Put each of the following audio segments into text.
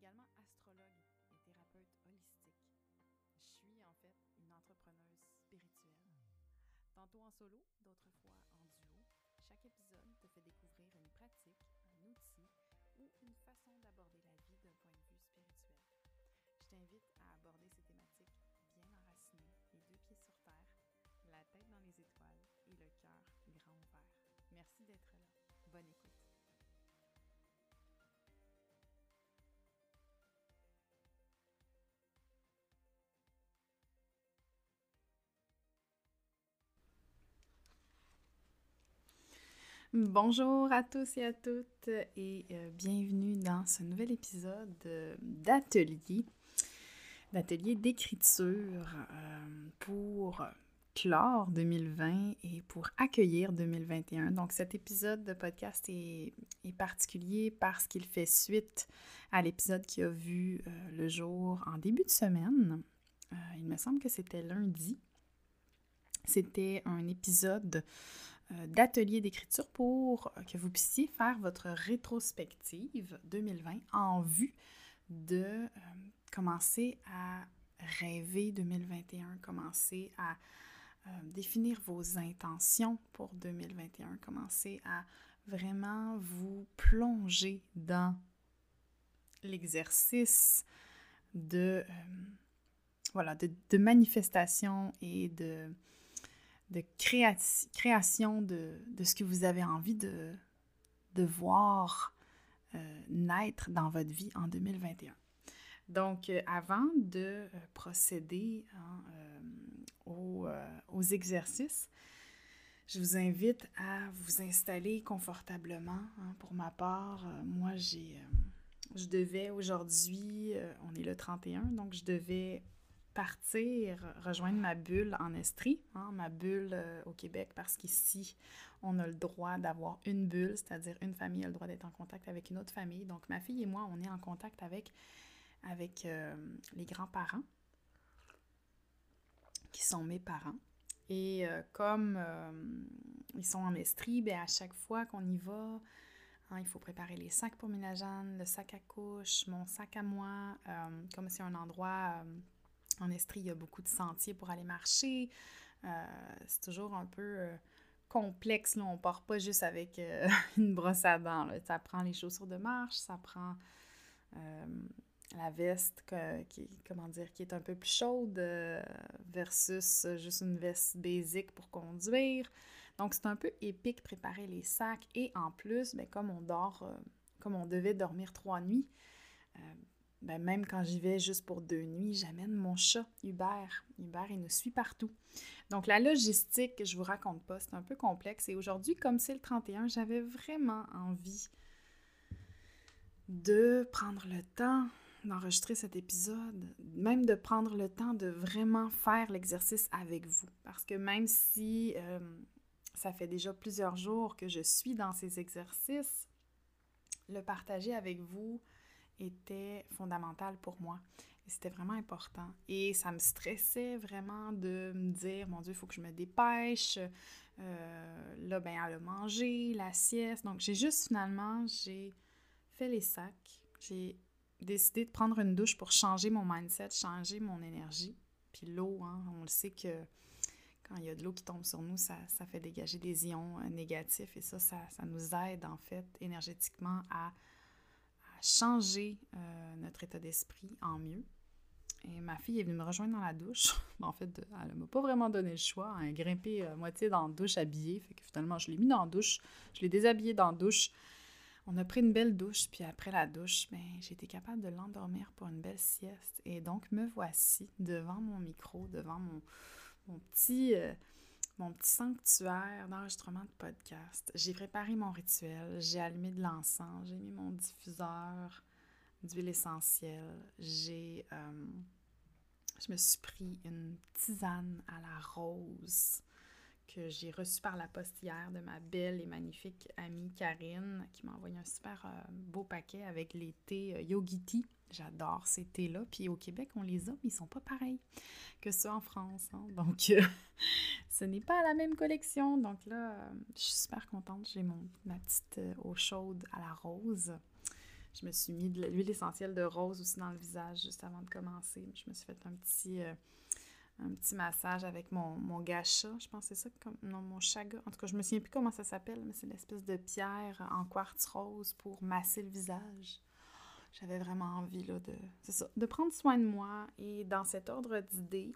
également astrologue et thérapeute holistique. Je suis en fait une entrepreneuse spirituelle. Tantôt en solo, d'autres fois en duo. Chaque épisode te fait découvrir une pratique, un outil ou une façon d'aborder la vie d'un point de vue spirituel. Je t'invite à aborder ces thématiques bien enracinées, les deux pieds sur terre, la tête dans les étoiles et le cœur grand ouvert. Merci d'être là. Bonne écoute. Bonjour à tous et à toutes et euh, bienvenue dans ce nouvel épisode euh, d'atelier, d'atelier d'écriture euh, pour clore 2020 et pour accueillir 2021. Donc cet épisode de podcast est, est particulier parce qu'il fait suite à l'épisode qui a vu le jour en début de semaine. il me semble que c'était lundi. C'était un épisode euh, d'atelier d'écriture pour que vous puissiez faire votre rétrospective 2020 en vue de euh, commencer à rêver 2021, commencer à euh, définir vos intentions pour 2021, commencer à vraiment vous plonger dans l'exercice de, voilà, de, manifestation et de de création de, ce que vous avez envie de, de voir euh, naître dans votre vie en 2021. Donc, euh, avant de euh, procéder hein, aux, exercices, je vous invite à vous installer confortablement. Hein. Pour ma part, moi, j'ai, je devais aujourd'hui, on est le 31, donc je devais partir, rejoindre ma bulle en Estrie, hein, ma bulle euh, au Québec, parce qu'ici, on a le droit d'avoir une bulle, c'est-à-dire une famille a le droit d'être en contact avec une autre famille. Donc, ma fille et moi, on est en contact avec, avec euh, les grands-parents, qui sont mes parents. Et euh, comme ils sont en Estrie, bien, à chaque fois qu'on y va, hein, il faut préparer les sacs pour Ménagane, le sac à couche, mon sac à moi, comme c'est un endroit en Estrie, il y a beaucoup de sentiers pour aller marcher. Euh, c'est toujours un peu euh, complexe. Là. On part pas juste avec euh, une brosse à dents. Ça prend les chaussures de marche, ça prend la veste qui, comment dire, qui est un peu plus chaude versus juste une veste basique pour conduire. Donc, c'est un peu épique préparer les sacs. Et en plus, ben, comme on dort, comme on devait dormir trois nuits, ben, même quand j'y vais juste pour deux nuits, j'amène mon chat, Hubert. Hubert, il nous suit partout. Donc, la logistique, je vous raconte pas, c'est un peu complexe. Et aujourd'hui, comme c'est le 31, j'avais vraiment envie de prendre le temps d'enregistrer cet épisode, même de prendre le temps de vraiment faire l'exercice avec vous. Parce que même si euh, ça fait déjà plusieurs jours que je suis dans ces exercices, le partager avec vous, était fondamental pour moi. C'était vraiment important. Et ça me stressait vraiment de me dire, mon Dieu, il faut que je me dépêche. Euh, là, ben, elle a mangé, la sieste. Donc, j'ai juste finalement, j'ai fait les sacs. J'ai décidé de prendre une douche pour changer mon mindset, changer mon énergie. Puis l'eau, hein, on le sait que quand il y a de l'eau qui tombe sur nous, ça, fait dégager des ions euh, négatifs et ça, ça nous aide en fait énergétiquement à changer euh, notre état d'esprit en mieux. Et ma fille est venue me rejoindre dans la douche. en fait, elle ne m'a pas vraiment donné le choix. Elle a grimpé à moitié dans la douche habillée. Fait finalement, je l'ai mis dans la douche. Je l'ai déshabillée dans la douche. On a pris une belle douche. Puis après la douche, ben, j'ai été capable de l'endormir pour une belle sieste. Et donc, me voici devant mon micro, devant mon, mon petit... Euh, mon petit sanctuaire d'enregistrement de podcast. J'ai préparé mon rituel, j'ai allumé de l'encens, j'ai mis mon diffuseur d'huile essentielle, j'ai... Euh, je me suis pris une tisane à la rose que j'ai reçue par la postière de ma belle et magnifique amie Karine qui m'a envoyé un super euh, beau paquet avec les thés euh, Yogiti J'adore ces thés-là. Puis au Québec, on les a, mais ils sont pas pareils que ceux en France. Hein. Donc, euh, ce n'est pas la même collection. Donc là, euh, je suis super contente. J'ai ma petite eau chaude à la rose. Je me suis mis de l'huile essentielle de rose aussi dans le visage juste avant de commencer. Je me suis fait un petit, un petit massage avec mon, mon gacha. Je pense que c'est ça, comme, non, mon chaga. En tout cas, je me souviens plus comment ça s'appelle, mais c'est l'espèce de pierre en quartz rose pour masser le visage. J'avais vraiment envie là, de, ça, de prendre soin de moi. Et dans cet ordre d'idées,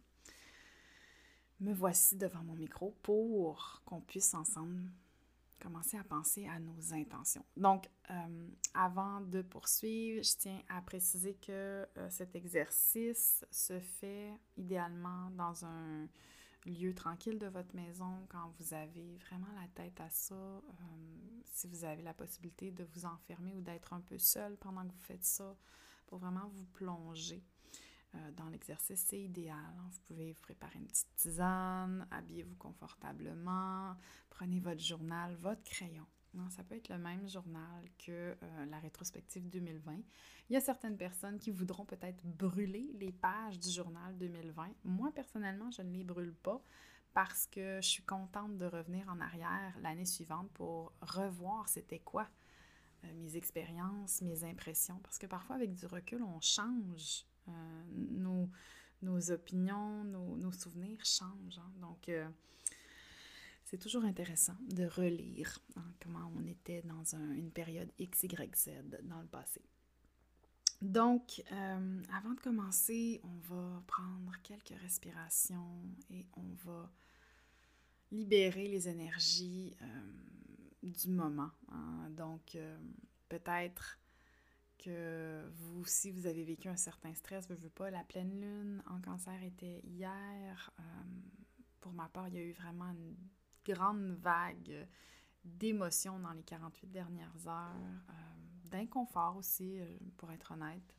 me voici devant mon micro pour qu'on puisse ensemble commencer à penser à nos intentions. Donc, euh, avant de poursuivre, je tiens à préciser que euh, cet exercice se fait idéalement dans un lieu tranquille de votre maison quand vous avez vraiment la tête à ça. Euh, si vous avez la possibilité de vous enfermer ou d'être un peu seul pendant que vous faites ça, pour vraiment vous plonger euh, dans l'exercice, c'est idéal. Hein. Vous pouvez vous préparer une petite tisane, habillez-vous confortablement, prenez votre journal, votre crayon. Hein. Ça peut être le même journal que euh, la rétrospective 2020. Il y a certaines personnes qui voudront peut-être brûler les pages du journal 2020. Moi, personnellement, je ne les brûle pas parce que je suis contente de revenir en arrière l'année suivante pour revoir c'était quoi euh, mes expériences, mes impressions. Parce que parfois, avec du recul, on change euh, nos, nos, opinions, nos, nos, souvenirs changent. Hein. Donc, euh, c'est toujours intéressant de relire hein, comment on était dans une période X, Y, Z dans le passé. Donc, euh, avant de commencer, on va prendre quelques respirations et on va libérer les énergies du moment. Hein. Donc, peut-être vous aussi, vous avez vécu un certain stress, je veux pas, la pleine lune en cancer était hier. Euh, pour ma part, il y a eu vraiment une grande vague d'émotions dans les 48 dernières heures, euh, d'inconfort aussi, euh, pour être honnête.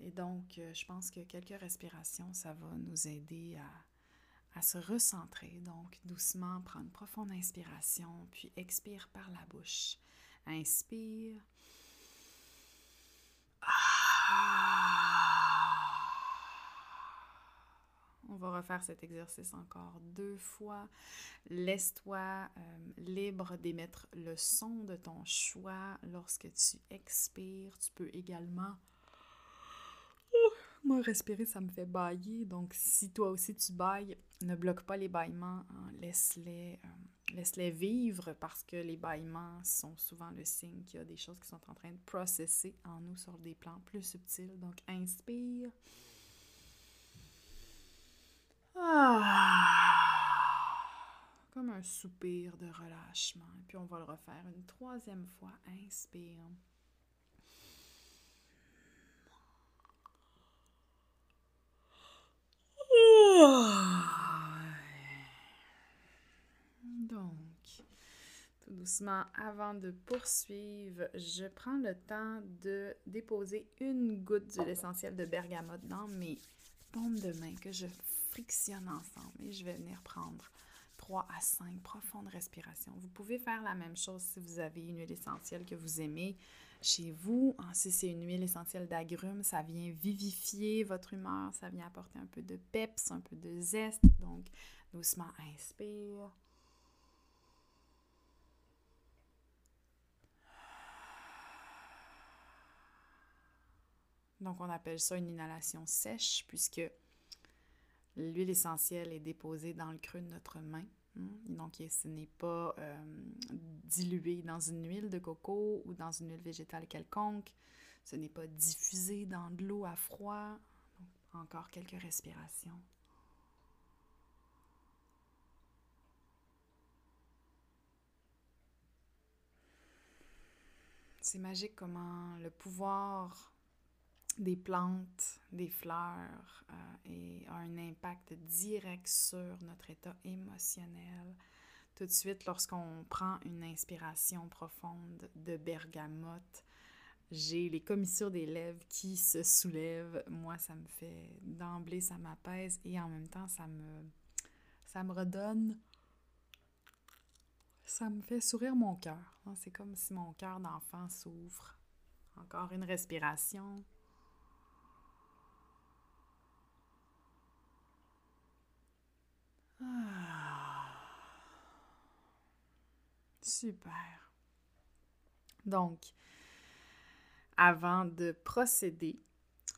et donc, je pense que quelques respirations, ça va nous aider à, à se recentrer. Donc, doucement, prendre profonde inspiration, puis expire par la bouche. Inspire. On va refaire cet exercice encore deux fois. Laisse-toi euh, libre d'émettre le son de ton choix lorsque tu expires. Tu peux également... moi, respirer, ça me fait bailler. Donc, si toi aussi tu bailles, ne bloque pas les bâillements. Hein. Laisse-les... Euh, laisse-les vivre parce que les bâillements sont souvent le signe qu'il y a des choses qui sont en train de processer en nous sur des plans plus subtils. Donc, inspire. Ah, comme un soupir de relâchement. Et puis on va le refaire une troisième fois. Inspire. Donc, tout doucement, avant de poursuivre, je prends le temps de déposer une goutte d'huile essentielle de bergamote dans mes paumes de main que je frictionne ensemble et je vais venir prendre 3 à 5 profondes respirations. Vous pouvez faire la même chose si vous avez une huile essentielle que vous aimez chez vous. Ah, si c'est une huile essentielle d'agrumes, ça vient vivifier votre humeur, ça vient apporter un peu de peps, un peu de zeste. Donc, doucement, inspire. Donc, on appelle ça une inhalation sèche puisque L'huile essentielle est déposée dans le creux de notre main. Hein. Donc, ce n'est pas euh, dilué dans une huile de coco ou dans une huile végétale quelconque. Ce n'est pas diffusé dans de l'eau à froid. encore quelques respirations. C'est magique comment le pouvoir des plantes, des fleurs euh, et a un impact direct sur notre état émotionnel. Tout de suite, lorsqu'on prend une inspiration profonde de bergamote, j'ai les commissures des lèvres qui se soulèvent. Moi, ça me fait d'emblée, ça m'apaise et en même temps, ça me, ça me redonne. Ça me fait sourire mon cœur. C'est comme si mon cœur d'enfant s'ouvre. Encore une respiration. Ah. Super. Donc, avant de procéder,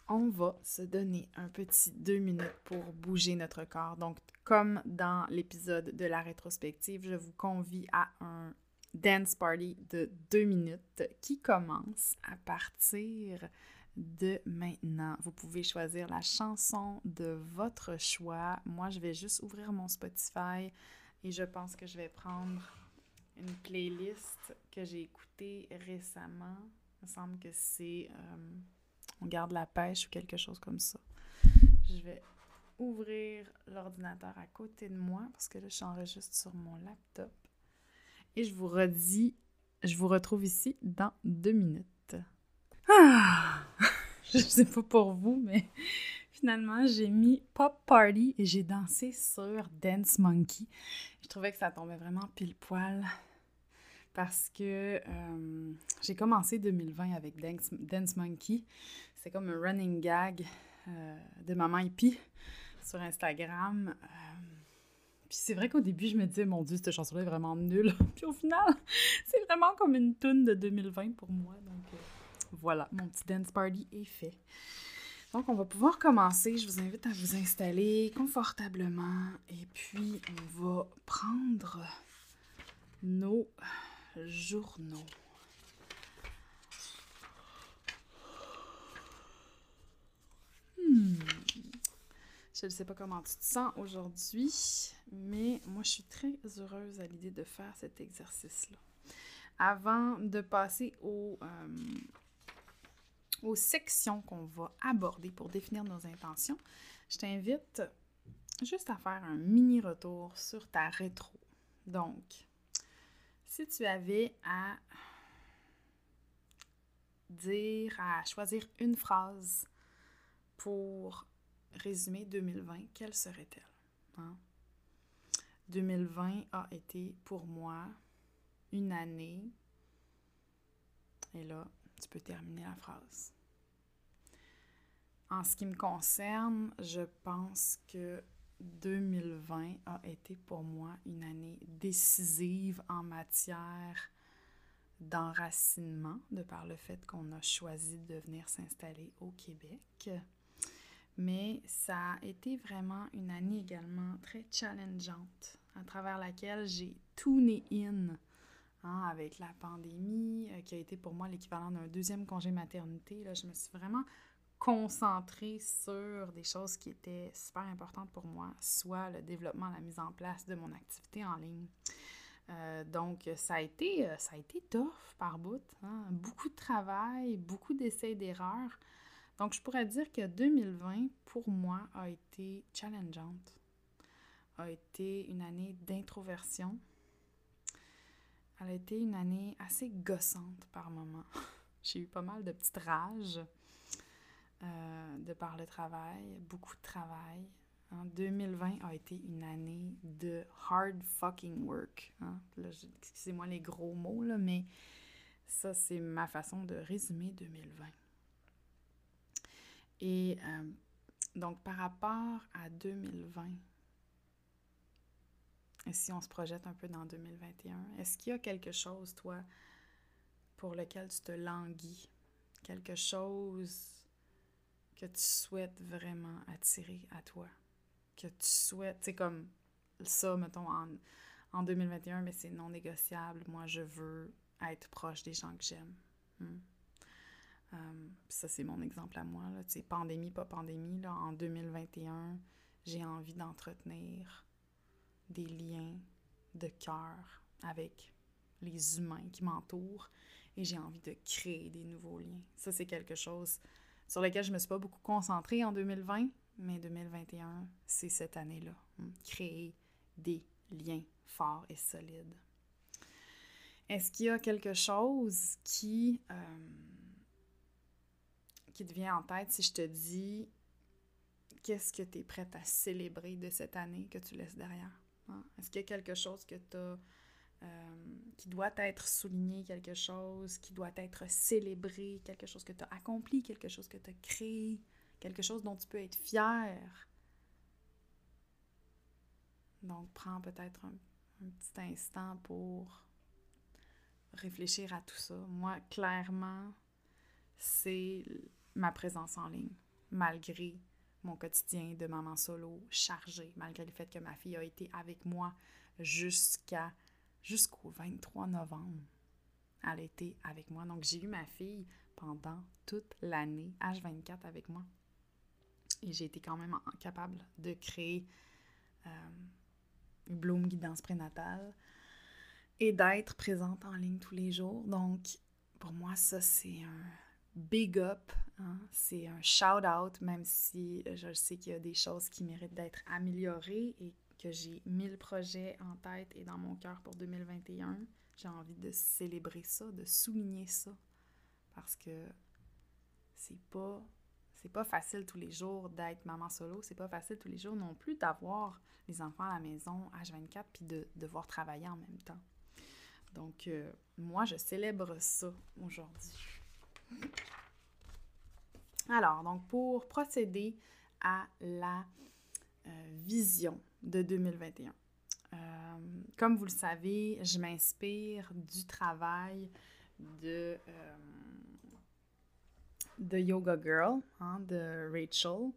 on va se donner un petit deux minutes pour bouger notre corps. Donc, comme dans l'épisode de la rétrospective, je vous convie à un dance party de deux minutes qui commence à partir de maintenant. Vous pouvez choisir la chanson de votre choix. Moi, je vais juste ouvrir mon Spotify et je pense que je vais prendre une playlist que j'ai écoutée récemment. Il me semble que c'est euh, On garde la pêche ou quelque chose comme ça. Je vais ouvrir l'ordinateur à côté de moi parce que là, je j'enregistre sur mon laptop. Et je vous redis, je vous retrouve ici dans deux minutes. Ah! je sais pas pour vous, mais finalement, j'ai mis Pop Party et j'ai dansé sur Dance Monkey. Je trouvais que ça tombait vraiment pile poil parce que euh, j'ai commencé 2020 avec Dance, Monkey. C'est comme un running gag euh, de Maman Hippie sur Instagram. Euh, puis c'est vrai qu'au début, je me disais, mon Dieu, cette chanson-là est vraiment nulle. Puis au final, c'est vraiment comme une tune de 2020 pour moi. Donc voilà, mon petit dance party est fait. Donc, on va pouvoir commencer. Je vous invite à vous installer confortablement. Et puis, on va prendre nos journaux. Hmm. Je ne sais pas comment tu te sens aujourd'hui, mais moi, je suis très heureuse à l'idée de faire cet exercice-là. Avant de passer au, euh, aux sections qu'on va aborder pour définir nos intentions, je t'invite juste à faire un mini retour sur ta rétro. Donc, si tu avais à dire, à choisir une phrase pour résumer 2020, quelle serait-elle? 2020 hein? a été pour moi une année, et là, tu peux terminer la phrase. En ce qui me concerne, je pense que 2020 a été pour moi une année décisive en matière d'enracinement, de par le fait qu'on a choisi de venir s'installer au Québec. Mais ça a été vraiment une année également très challengeante, à travers laquelle j'ai tuné in Hein, avec la pandémie, euh, qui a été pour moi l'équivalent d'un deuxième congé maternité. Là, je me suis vraiment concentrée sur des choses qui étaient super importantes pour moi, soit le développement, la mise en place de mon activité en ligne. Euh, donc, ça a été, euh, ça a été tough par bout. Hein. Beaucoup de travail, beaucoup d'essais et d'erreurs. Donc, je pourrais dire que 2020, pour moi, a été challengeante, a été une année d'introversion, elle a été une année assez gossante par moments. J'ai eu pas mal de petites rages euh, de par le travail, beaucoup de travail. En 2020 a été une année de hard fucking work. Hein. Excusez-moi les gros mots, là, mais ça, c'est ma façon de résumer 2020. Et euh, donc, par rapport à 2020, et si on se projette un peu dans 2021, est-ce qu'il y a quelque chose, toi, pour lequel tu te languis? Quelque chose que tu souhaites vraiment attirer à toi? Que tu souhaites, c'est comme ça, mettons, en, en 2021, mais c'est non négociable. Moi, je veux être proche des gens que j'aime. Hmm. Euh, ça, c'est mon exemple à moi. Là. pandémie, pas pandémie. Là, en 2021, j'ai envie d'entretenir des liens de cœur avec les humains qui m'entourent et j'ai envie de créer des nouveaux liens. Ça, c'est quelque chose sur lequel je ne me suis pas beaucoup concentrée en 2020, mais 2021, c'est cette année-là. Hein. Créer des liens forts et solides. Est-ce qu'il y a quelque chose qui, euh, qui te vient en tête si je te dis qu'est-ce que tu es prête à célébrer de cette année que tu laisses derrière? Hein? Est-ce qu'il y a quelque chose que euh, qui doit être souligné, quelque chose qui doit être célébré, quelque chose que tu as accompli, quelque chose que tu as créé, quelque chose dont tu peux être fier? Donc, prends peut-être un, un petit instant pour réfléchir à tout ça. Moi, clairement, c'est ma présence en ligne, malgré mon quotidien de maman solo chargé, malgré le fait que ma fille a été avec moi jusqu'à jusqu'au 23 novembre. Elle été avec moi. Donc, j'ai eu ma fille pendant toute l'année, H24 avec moi. Et j'ai été quand même capable de créer euh, Bloom Guidance prénatale et d'être présente en ligne tous les jours. Donc, pour moi, ça, c'est un big up. Hein. C'est un shout-out, même si je sais qu'il y a des choses qui méritent d'être améliorées et que j'ai mille projets en tête et dans mon cœur pour 2021. J'ai envie de célébrer ça, de souligner ça. Parce que c'est pas c'est pas facile tous les jours d'être maman solo, c'est pas facile tous les jours non plus d'avoir les enfants à la maison H24 puis de devoir travailler en même temps. Donc euh, moi je célèbre ça aujourd'hui. Alors donc pour procéder à la euh, vision de 2021. Euh, comme vous le savez, je m'inspire du travail de, euh, de Yoga Girl, hein, de Rachel.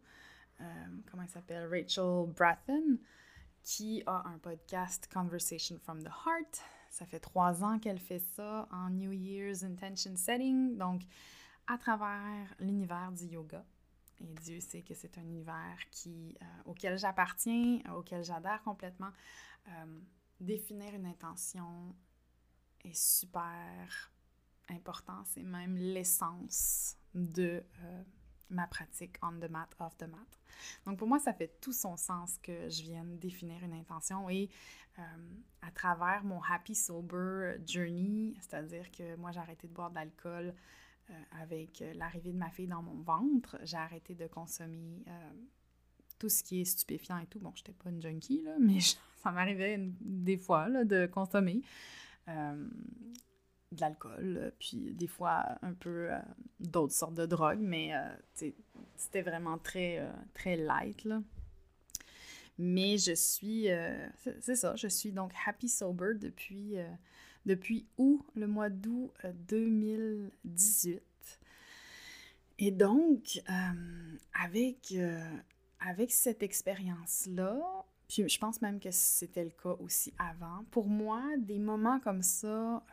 comment elle s'appelle? Rachel Brathen, qui a un podcast Conversation from the Heart. Ça fait trois ans qu'elle fait ça en New Year's Intention Setting, donc à travers l'univers du yoga. Et Dieu sait que c'est un univers euh, auquel j'appartiens, euh, auquel j'adhère complètement. Euh, définir une intention est super important. C'est même l'essence de ma pratique on the mat, off the mat. Donc pour moi, ça fait tout son sens que je vienne définir une intention et à travers mon happy sober journey, c'est-à-dire que moi j'ai arrêté de boire de l'alcool euh, avec euh, l'arrivée de ma fille dans mon ventre, j'ai arrêté de consommer euh, tout ce qui est stupéfiant et tout. Bon, je n'étais pas une junkie, là, mais ça m'arrivait des fois là, de consommer de l'alcool, puis des fois un peu d'autres sortes de drogues, mais c'était vraiment très, très light. Là. Mais je suis, c'est ça, je suis donc happy sober depuis depuis août, le mois d'août 2018. Euh, Et donc, euh, avec, euh, avec cette expérience-là, puis je pense même que c'était le cas aussi avant, pour moi, des moments comme ça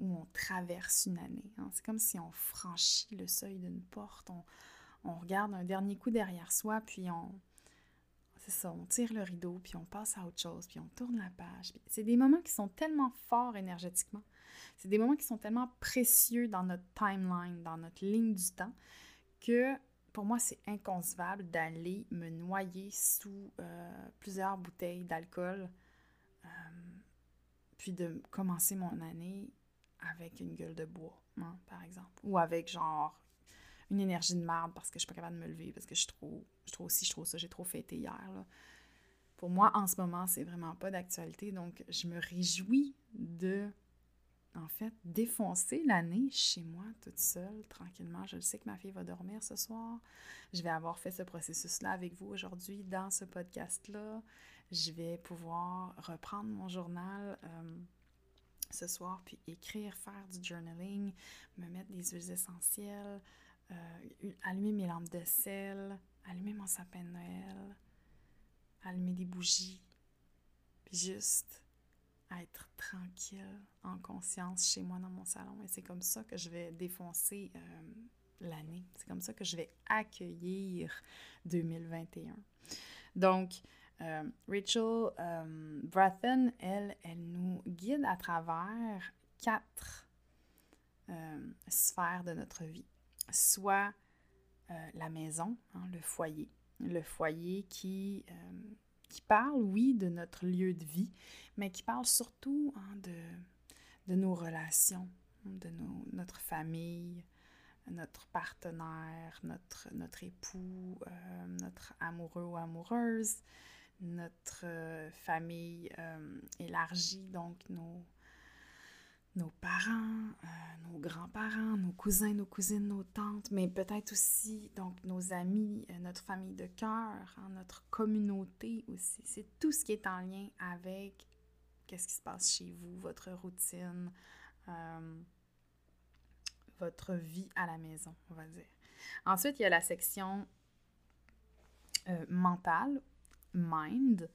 où on traverse une année, hein, c'est comme si on franchit le seuil d'une porte, on, regarde un dernier coup derrière soi, puis on, c'est ça, on tire le rideau, puis on passe à autre chose, puis on tourne la page. C'est des moments qui sont tellement forts énergétiquement. C'est des moments qui sont tellement précieux dans notre timeline, dans notre ligne du temps, que pour moi, c'est inconcevable d'aller me noyer sous euh, plusieurs bouteilles d'alcool, euh, puis de commencer mon année avec une gueule de bois, par exemple, ou avec genre une énergie de merde parce que je suis pas capable de me lever, parce que je trouve, je trouve aussi, je trouve ça, j'ai trop fêté hier. Pour moi, en ce moment, c'est vraiment pas d'actualité, donc je me réjouis de, en fait, défoncer l'année chez moi, toute seule, tranquillement. Je sais que ma fille va dormir ce soir. Je vais avoir fait ce processus-là avec vous aujourd'hui dans ce podcast-là. Je vais pouvoir reprendre mon journal. Euh, ce soir, puis écrire, faire du journaling, me mettre des huiles essentielles, euh, allumer mes lampes de sel, allumer mon sapin de Noël, allumer des bougies, puis juste être tranquille, en conscience chez moi dans mon salon. Et c'est comme ça que je vais défoncer euh, l'année. C'est comme ça que je vais accueillir 2021. Donc, euh, Rachel Brathen, elle, elle nous guide à travers quatre sphères de notre vie soit euh, la maison, hein, le foyer. Le foyer qui, euh, parle, oui, de notre lieu de vie, mais qui parle surtout hein, de, nos relations, de notre famille, notre partenaire, notre, notre époux, euh, notre amoureux ou amoureuse, notre famille élargie, donc nos, nos parents, euh, nos grands-parents, nos cousins, nos cousines, nos tantes, mais peut-être aussi donc nos amis, euh, notre famille de cœur, hein, notre communauté aussi. C'est tout ce qui est en lien avec qu'est-ce qui se passe chez vous, votre routine, euh, votre vie à la maison, on va dire. Ensuite, il y a la section euh, mentale, mind.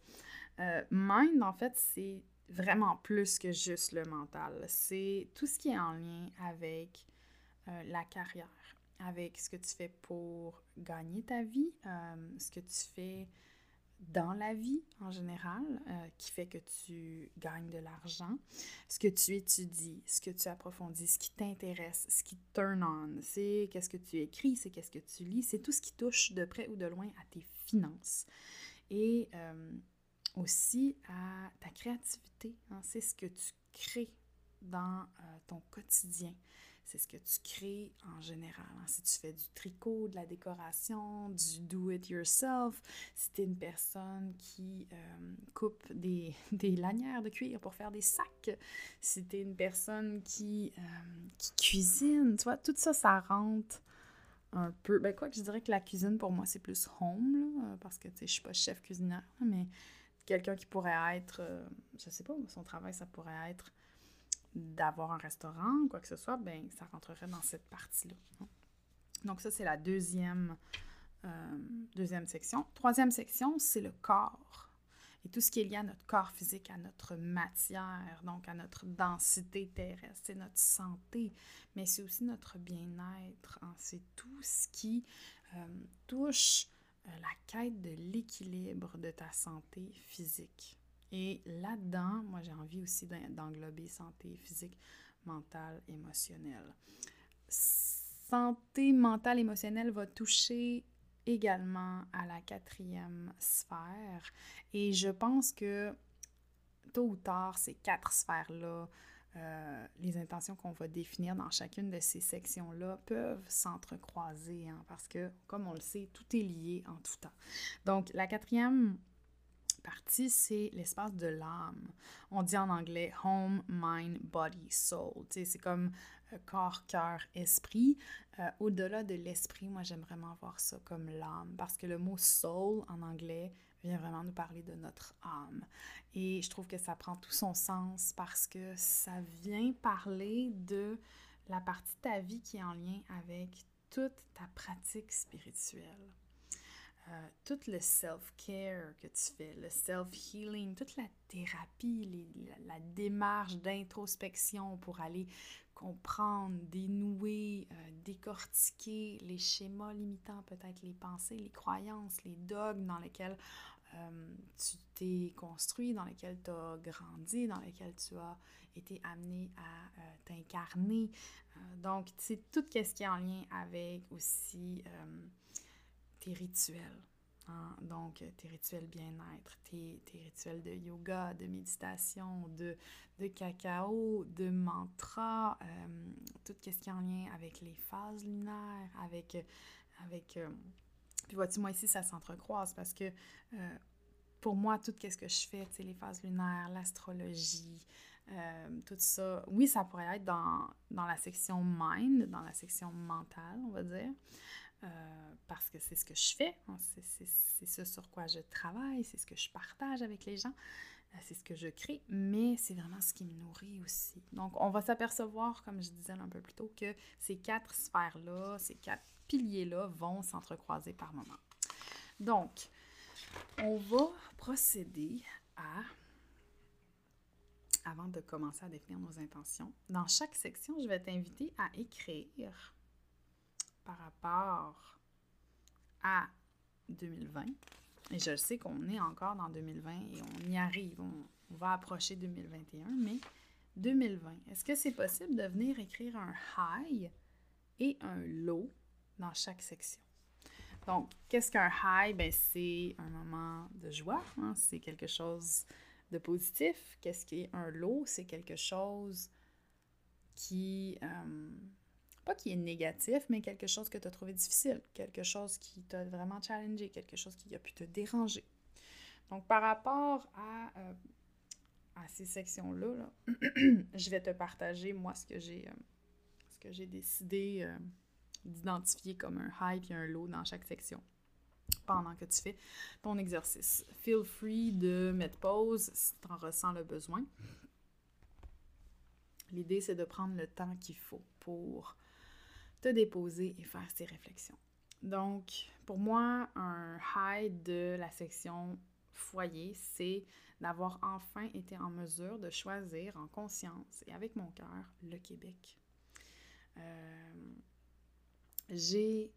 Euh, mind, en fait, c'est vraiment plus que juste le mental. C'est tout ce qui est en lien avec euh, la carrière, avec ce que tu fais pour gagner ta vie, ce que tu fais dans la vie en général euh, qui fait que tu gagnes de l'argent, ce que tu étudies, ce que tu approfondis, ce qui t'intéresse, ce qui turn on, c'est qu'est-ce que tu écris, c'est qu'est-ce que tu lis, c'est tout ce qui touche de près ou de loin à tes finances et euh, aussi à ta créativité. Hein. c'est ce que tu crées dans euh, ton quotidien c'est ce que tu crées en général. Hein. Si tu fais du tricot, de la décoration, du do-it-yourself, si tu es une personne qui euh, coupe des, des, lanières de cuir pour faire des sacs, si tu es une personne qui, qui cuisine, tu vois, tout ça, ça rentre un peu. Ben, quoi que je dirais que la cuisine, pour moi, c'est plus home, là, parce que, tu sais, je suis pas chef cuisinière, mais quelqu'un qui pourrait être, euh, je sais pas, son travail, ça pourrait être d'avoir un restaurant, quoi que ce soit, ben ça rentrerait dans cette partie-là. Donc ça, c'est la deuxième, euh, deuxième section. Troisième section, c'est le corps. Et tout ce qui est lié à notre corps physique, à notre matière, donc à notre densité terrestre, c'est notre santé, mais c'est aussi notre bien-être. Hein. C'est tout ce qui euh, touche euh, la quête de l'équilibre de ta santé physique. Et là-dedans, moi, j'ai envie aussi d'englober santé physique, mentale, émotionnelle. Santé mentale, émotionnelle va toucher également à la quatrième sphère. Et je pense que tôt ou tard, ces quatre sphères-là, euh, les intentions qu'on va définir dans chacune de ces sections-là peuvent s'entrecroiser, hein, parce que, comme on le sait, tout est lié en tout temps. Donc, la quatrième partie, c'est l'espace de l'âme. On dit en anglais home, mind, body, soul. C'est comme corps, cœur, esprit. Euh, au-delà de l'esprit, moi j'aime vraiment voir ça comme l'âme parce que le mot soul en anglais vient vraiment nous parler de notre âme. Et je trouve que ça prend tout son sens parce que ça vient parler de la partie de ta vie qui est en lien avec toute ta pratique spirituelle. Euh, tout le self-care que tu fais, le self-healing, toute la thérapie, la, démarche d'introspection pour aller comprendre, dénouer, euh, décortiquer les schémas limitants, peut-être les pensées, les croyances, les dogmes dans lesquels euh, tu t'es construit, dans lesquels tu as grandi, dans lesquels tu as été amené à t'incarner. donc, c'est tout ce qui est en lien avec aussi tes rituels. Hein? Donc, tes rituels bien-être, tes, rituels de yoga, de méditation, de, de cacao, de mantra, euh, tout ce qui est en lien avec les phases lunaires, avec... avec euh, puis vois-tu, moi ici, ça s'entrecroise parce que euh, pour moi, tout ce que je fais, les phases lunaires, l'astrologie, tout ça, oui, ça pourrait être dans, dans la section mind, dans la section mentale, on va dire. Euh, parce que c'est ce que je fais, hein, c'est ce sur quoi je travaille, c'est ce que je partage avec les gens, euh, c'est ce que je crée, mais c'est vraiment ce qui me nourrit aussi. Donc, on va s'apercevoir, comme je disais un peu plus tôt, que ces quatre sphères-là, ces quatre piliers-là vont s'entrecroiser par moment. Donc, on va procéder à, avant de commencer à définir nos intentions, dans chaque section, je vais t'inviter à écrire par rapport à 2020. Et je sais qu'on est encore dans 2020 et on y arrive, on, va approcher 2021, mais 2020, est-ce que c'est possible de venir écrire un high et un low dans chaque section? Donc, qu'est-ce qu'un high? Ben, c'est un moment de joie, hein? c'est quelque chose de positif. Qu'est-ce qui est un low? C'est quelque chose qui... Euh, pas qui est négatif, mais quelque chose que tu as trouvé difficile, quelque chose qui t'a vraiment challengé, quelque chose qui a pu te déranger. Donc, par rapport à, euh, ces sections-là, je vais te partager, moi, ce que j'ai, euh, ce que j'ai décidé euh, d'identifier comme un high et un low dans chaque section pendant que tu fais ton exercice. Feel free de mettre pause si tu en ressens le besoin. L'idée, c'est de prendre le temps qu'il faut pour déposer et faire ces réflexions. Donc, pour moi, un high de la section foyer, c'est d'avoir enfin été en mesure de choisir en conscience et avec mon cœur le Québec. Euh, j'ai,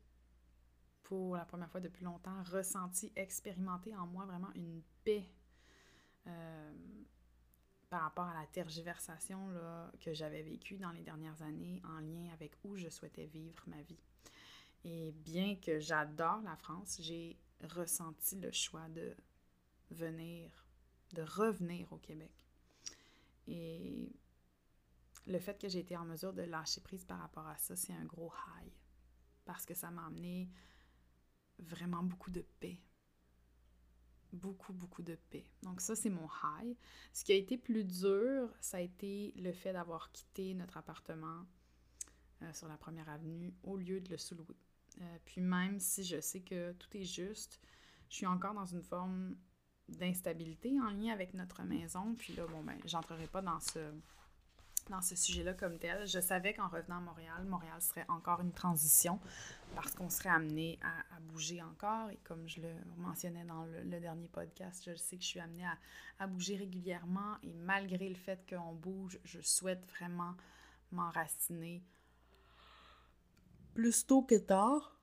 pour la première fois depuis longtemps, ressenti, expérimenté en moi vraiment une paix euh, par rapport à la tergiversation là, que j'avais vécue dans les dernières années en lien avec où je souhaitais vivre ma vie. Et bien que j'adore la France, j'ai ressenti le choix de venir, de revenir au Québec. Et le fait que j'ai été en mesure de lâcher prise par rapport à ça, c'est un gros high. Parce que ça m'a amené vraiment beaucoup de paix. Beaucoup, beaucoup de paix. Donc ça, c'est mon high. Ce qui a été plus dur, ça a été le fait d'avoir quitté notre appartement euh, sur la première avenue au lieu de le sous-louer. Euh, puis même si je sais que tout est juste, je suis encore dans une forme d'instabilité en lien avec notre maison. Puis là, bon, ben, j'entrerai pas dans ce, dans ce sujet-là comme tel. Je savais qu'en revenant à Montréal, Montréal serait encore une transition parce qu'on serait amené à, bouger encore. Et comme je le mentionnais dans le, dernier podcast, je sais que je suis amenée à, à bouger régulièrement. Et malgré le fait qu'on bouge, je souhaite vraiment m'enraciner plus tôt que tard.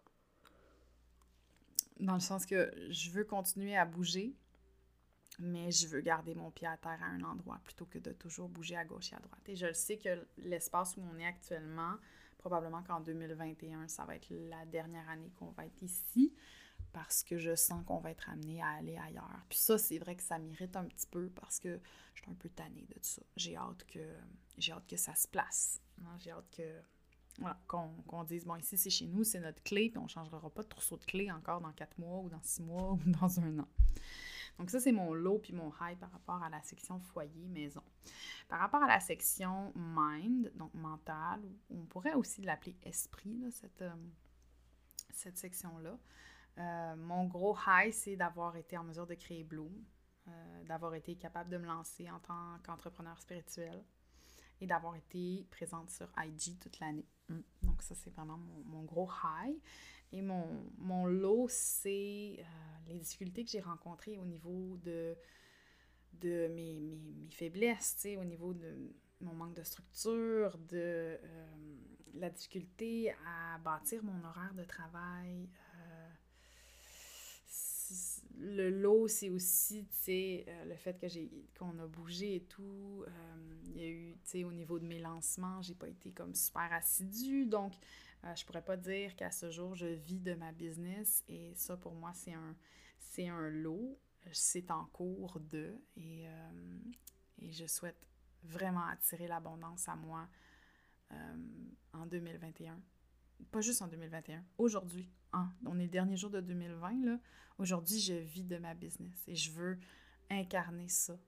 Dans le sens que je veux continuer à bouger, mais je veux garder mon pied à terre à un endroit plutôt que de toujours bouger à gauche et à droite. Et je le sais que l'espace où on est actuellement, probablement qu'en 2021, ça va être la dernière année qu'on va être ici parce que je sens qu'on va être amené à aller ailleurs. Puis ça, c'est vrai que ça m'irrite un petit peu parce que je suis un peu tannée de ça. J'ai hâte que j'ai hâte que ça se place. J'ai hâte que voilà, qu'on dise, bon, ici, c'est chez nous, c'est notre clé, puis on ne changera pas de trousseau de clés encore dans quatre mois ou dans six mois ou dans un an. Donc ça, c'est mon low puis mon high par rapport à la section foyer, maison. Par rapport à la section mind, donc mental, on pourrait aussi l'appeler esprit, cette, euh, cette section-là. Euh, mon gros high, c'est d'avoir été en mesure de créer Bloom, euh, d'avoir été capable de me lancer en tant qu'entrepreneur spirituel et d'avoir été présente sur IG toute l'année. Mm. Donc ça, c'est vraiment mon, gros high. Et mon, mon low, c'est euh, les difficultés que j'ai rencontrées au niveau de, de mes, mes, mes faiblesses, au niveau de mon manque de structure, de euh, la difficulté à bâtir mon horaire de travail. Euh, le lot, c'est aussi, le fait que j'ai qu'on a bougé et tout. il y a eu, tu sais, au niveau de mes lancements, j'ai pas été comme super assidue. Donc, euh, je pourrais pas dire qu'à ce jour, je vis de ma business et ça, pour moi, c'est un, c'est un lot. C'est en cours de et, euh, et je souhaite vraiment attirer l'abondance à moi euh, en 2021. Pas juste en 2021, aujourd'hui. Hein, on est le dernier jour de 2020. Là. Aujourd'hui, je vis de ma business et je veux incarner ça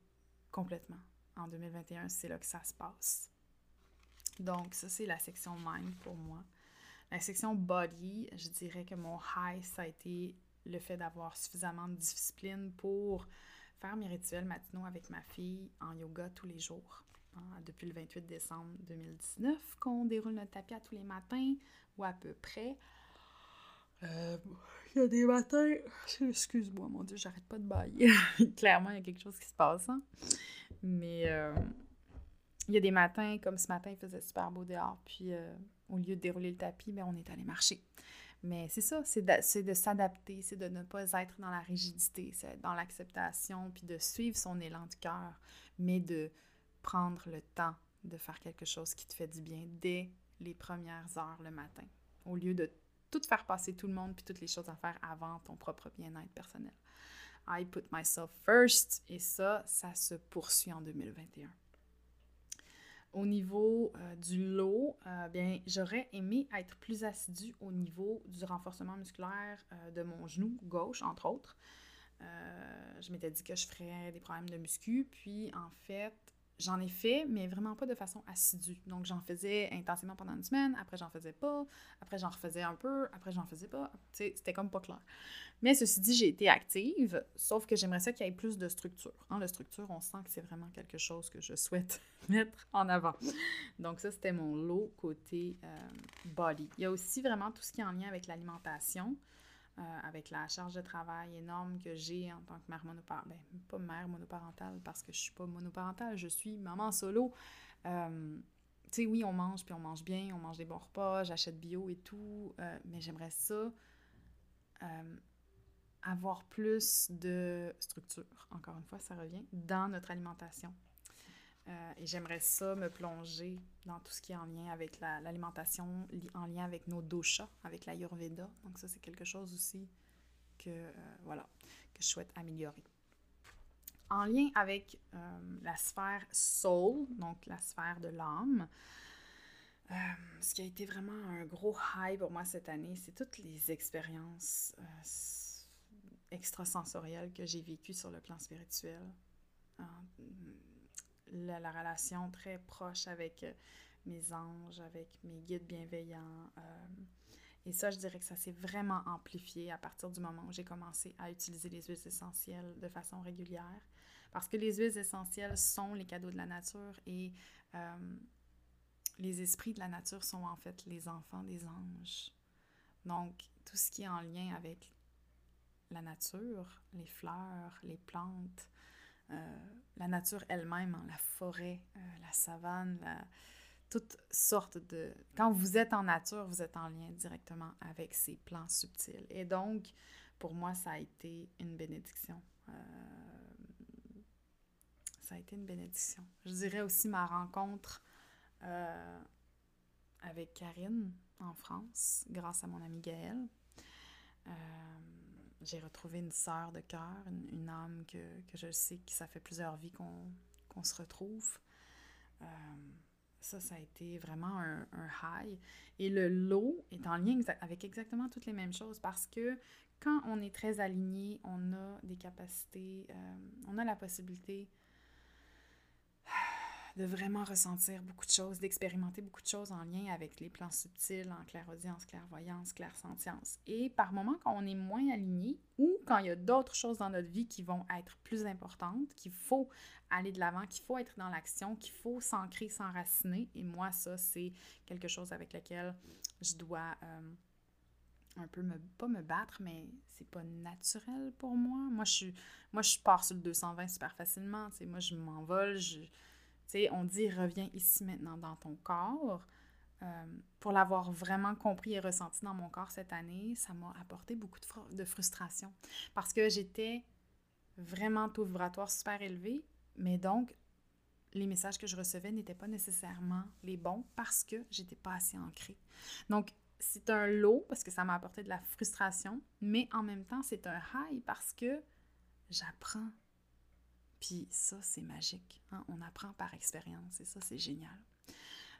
complètement. En 2021, c'est là que ça se passe. Donc, ça, c'est la section mind pour moi. La section body, je dirais que mon high, ça a été le fait d'avoir suffisamment de discipline pour faire mes rituels matinaux avec ma fille en yoga tous les jours. Hein, depuis le 28 décembre 2019, qu'on déroule notre tapis à tous les matins, ou à peu près. Euh, il y a des matins, excuse-moi, mon Dieu, j'arrête pas de bailler. Clairement, il y a quelque chose qui se passe. Hein. Mais euh, il y a des matins, comme ce matin, il faisait super beau dehors, puis euh, au lieu de dérouler le tapis, ben, on est allé marcher. Mais c'est ça, c'est de, s'adapter, c'est de ne pas être dans la rigidité, c'est dans l'acceptation, puis de suivre son élan de cœur, mais de prendre le temps de faire quelque chose qui te fait du bien dès les premières heures le matin, au lieu de tout faire passer tout le monde puis toutes les choses à faire avant ton propre bien-être personnel. I put myself first et ça, ça se poursuit en 2021. Au niveau euh, du lot, euh, bien, j'aurais aimé être plus assidue au niveau du renforcement musculaire euh, de mon genou gauche, entre autres. je m'étais dit que je ferais des problèmes de muscu, puis en fait, j'en ai fait, mais vraiment pas de façon assidue. Donc, j'en faisais intensément pendant une semaine, après, j'en faisais pas, après, j'en refaisais un peu, après, j'en faisais pas. C'était comme pas clair. Mais ceci dit, j'ai été active, sauf que j'aimerais ça qu'il y ait plus de structure. En la structure, on sent que c'est vraiment quelque chose que je souhaite mettre en avant. Donc, ça, c'était mon lot côté euh, body. Il y a aussi vraiment tout ce qui est en lien avec l'alimentation. Euh, avec la charge de travail énorme que j'ai en tant que mère monoparentale. Ben, pas mère monoparentale parce que je suis pas monoparentale, je suis maman solo. Euh, tu sais, oui, on mange, puis on mange bien, on mange des bons repas, j'achète bio et tout, euh, mais j'aimerais ça avoir plus de structure, encore une fois, ça revient, dans notre alimentation. Euh, et j'aimerais ça me plonger dans tout ce qui est en lien avec l'alimentation, en lien avec nos doshas, avec l'Ayurveda. Donc ça, c'est quelque chose aussi que, euh, voilà, que je souhaite améliorer. En lien avec euh, la sphère soul, donc la sphère de l'âme, ce qui a été vraiment un gros high pour moi cette année, c'est toutes les expériences extrasensorielles que j'ai vécues sur le plan spirituel la, relation très proche avec euh, mes anges, avec mes guides bienveillants. Euh, et ça, je dirais que ça s'est vraiment amplifié à partir du moment où j'ai commencé à utiliser les huiles essentielles de façon régulière. Parce que les huiles essentielles sont les cadeaux de la nature et euh, les esprits de la nature sont en fait les enfants des anges. Donc, tout ce qui est en lien avec la nature, les fleurs, les plantes, euh, la nature elle-même, hein, la forêt, euh, la savane, toutes sortes de... Quand vous êtes en nature, vous êtes en lien directement avec ces plans subtils. Et donc, pour moi, ça a été une bénédiction. Euh, ça a été une bénédiction. Je dirais aussi ma rencontre avec Karine en France, grâce à mon ami Gaël j'ai retrouvé une sœur de cœur, une, âme que, je sais que ça fait plusieurs vies qu'on se retrouve. Euh, ça, ça a été vraiment un, high. Et le lot est en lien avec exactement toutes les mêmes choses parce que quand on est très aligné, on a des capacités, euh, on a la possibilité de vraiment ressentir beaucoup de choses, d'expérimenter beaucoup de choses en lien avec les plans subtils, en clairaudience, clairvoyance, clairsentience. Et par moments, quand on est moins aligné ou quand il y a d'autres choses dans notre vie qui vont être plus importantes, qu'il faut aller de l'avant, qu'il faut être dans l'action, qu'il faut s'ancrer, s'enraciner. Et moi, ça, c'est quelque chose avec lequel je dois euh, un peu me, pas me battre, mais c'est pas naturel pour moi. Moi, je suis, moi, je pars sur le 220 super facilement. Moi, je m'envole, je on dit reviens ici maintenant dans ton corps. Euh, pour l'avoir vraiment compris et ressenti dans mon corps cette année, ça m'a apporté beaucoup de, de, frustration parce que j'étais vraiment taux vibratoire super élevé, mais donc les messages que je recevais n'étaient pas nécessairement les bons parce que j'étais pas assez ancrée. Donc c'est un lot parce que ça m'a apporté de la frustration, mais en même temps c'est un high parce que j'apprends puis ça, c'est magique. Hein. On apprend par expérience et ça, c'est génial.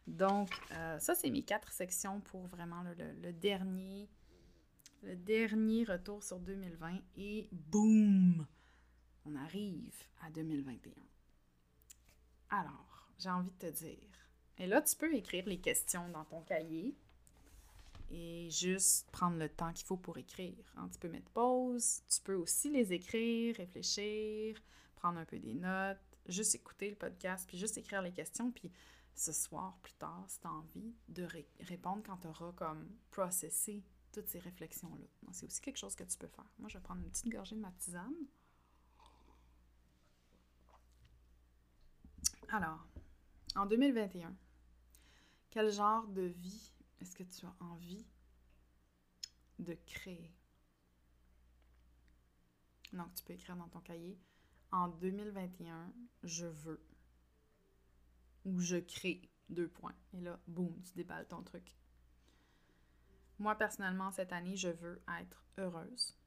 Donc, euh, ça, c'est mes quatre sections pour vraiment le, dernier, le dernier retour sur 2020. Et boum! On arrive à 2021. Alors, j'ai envie de te dire. Et là, tu peux écrire les questions dans ton cahier et juste prendre le temps qu'il faut pour écrire. Hein. Tu peux mettre pause, tu peux aussi les écrire, réfléchir, prendre un peu des notes, juste écouter le podcast, puis juste écrire les questions, puis ce soir, plus tard, si tu as envie de répondre quand tu auras comme processé toutes ces réflexions-là. C'est aussi quelque chose que tu peux faire. Moi, je vais prendre une petite gorgée de ma tisane. Alors, en 2021, quel genre de vie est-ce que tu as envie de créer? Donc, tu peux écrire dans ton cahier en 2021, je veux. Ou je crée deux points. Et là, boum, tu déballes ton truc. Moi, personnellement, cette année, je veux être heureuse.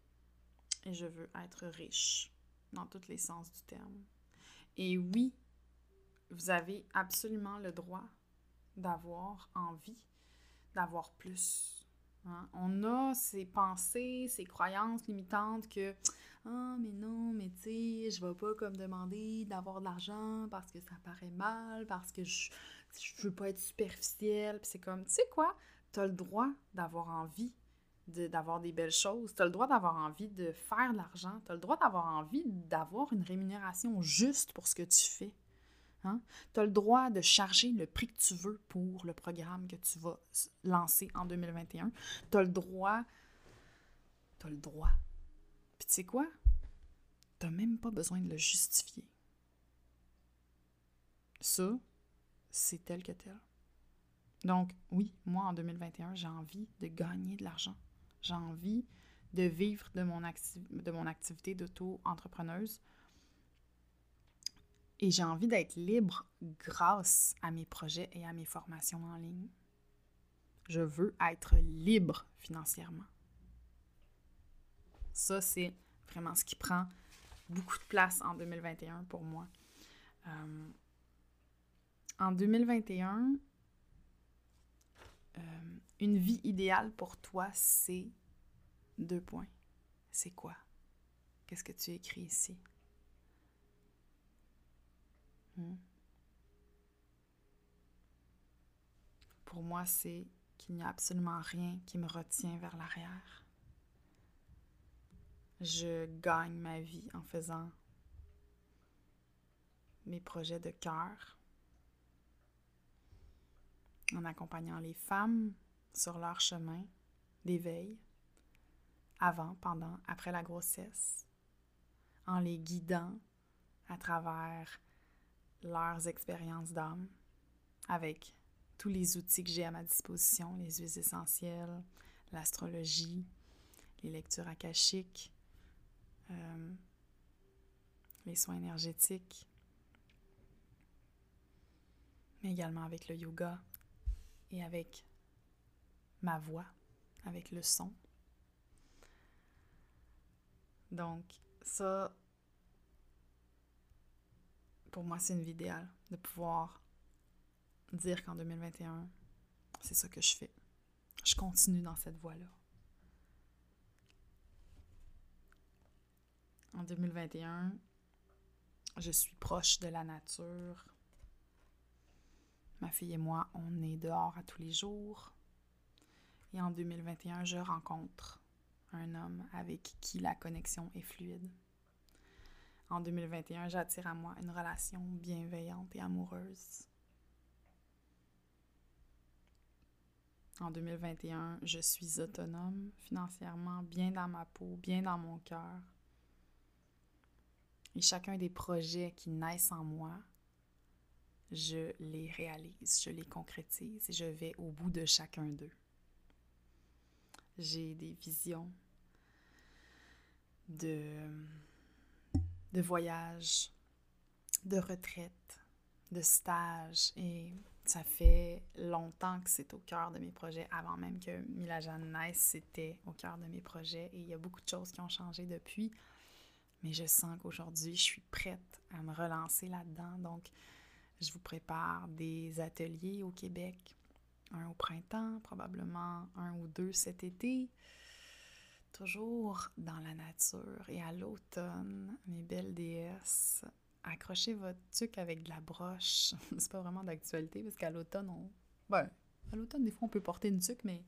Et je veux être riche, dans tous les sens du terme. Et oui, vous avez absolument le droit d'avoir envie d'avoir plus. Hein. On a ces pensées, ces croyances limitantes que Ah, mais non, mais tu sais, je vais pas comme demander d'avoir de l'argent parce que ça paraît mal, parce que je, je veux pas être superficielle. Puis c'est comme, tu sais quoi, tu as le droit d'avoir envie d'avoir des belles choses. Tu as le droit d'avoir envie de faire de l'argent. Tu as le droit d'avoir envie d'avoir une rémunération juste pour ce que tu fais. Hein? Tu as le droit de charger le prix que tu veux pour le programme que tu vas lancer en 2021. Tu as le droit. Tu as le droit. Tu sais quoi? Tu n'as même pas besoin de le justifier. Ça, c'est tel que tel. Donc, oui, moi, en 2021, j'ai envie de gagner de l'argent. J'ai envie de vivre de mon, de mon activité d'auto-entrepreneuse. Et j'ai envie d'être libre grâce à mes projets et à mes formations en ligne. Je veux être libre financièrement. Ça, c'est vraiment ce qui prend beaucoup de place en 2021 pour moi. Euh, en 2021, euh, une vie idéale pour toi, c'est deux points. C'est quoi? Qu'est-ce que tu écris ici? Hmm? Pour moi, c'est qu'il n'y a absolument rien qui me retient vers l'arrière. Je gagne ma vie en faisant mes projets de cœur, en accompagnant les femmes sur leur chemin d'éveil, avant, pendant, après la grossesse, en les guidant à travers leurs expériences d'âme, avec tous les outils que j'ai à ma disposition, les huiles essentielles, l'astrologie, les lectures akashiques, euh, les soins énergétiques, mais également avec le yoga et avec ma voix, avec le son. Donc, ça, pour moi, c'est une vie idéale de pouvoir dire qu'en 2021, c'est ça que je fais. Je continue dans cette voie-là. En 2021, je suis proche de la nature. Ma fille et moi, on est dehors à tous les jours. Et en 2021, je rencontre un homme avec qui la connexion est fluide. En 2021, j'attire à moi une relation bienveillante et amoureuse. En 2021, je suis autonome financièrement, bien dans ma peau, bien dans mon cœur. Et chacun des projets qui naissent en moi, je les réalise, je les concrétise et je vais au bout de chacun d'eux. J'ai des visions de, de voyage, de retraite, de stage et ça fait longtemps que c'est au cœur de mes projets. Avant même que Mila Jeanne naisse, c'était au cœur de mes projets et il y a beaucoup de choses qui ont changé depuis. Mais je sens qu'aujourd'hui, je suis prête à me relancer là-dedans. Donc, je vous prépare des ateliers au Québec un au printemps, probablement un ou deux cet été. Toujours dans la nature. Et à l'automne, mes belles déesses, accrochez votre tuque avec de la broche. C'est pas vraiment d'actualité parce qu'à l'automne, on. Ben, à l'automne, des fois, on peut porter une tuque, mais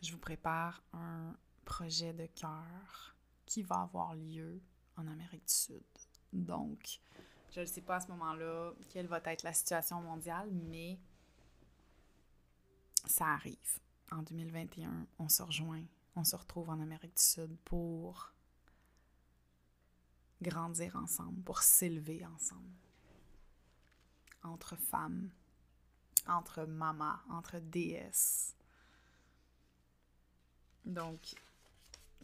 je vous prépare un projet de cœur qui va avoir lieu en Amérique du Sud. Donc, je ne sais pas à ce moment-là quelle va être la situation mondiale, mais ça arrive. En 2021, on se rejoint, on se retrouve en Amérique du Sud pour grandir ensemble, pour s'élever ensemble. Entre femmes, entre mamas, entre déesses. Donc,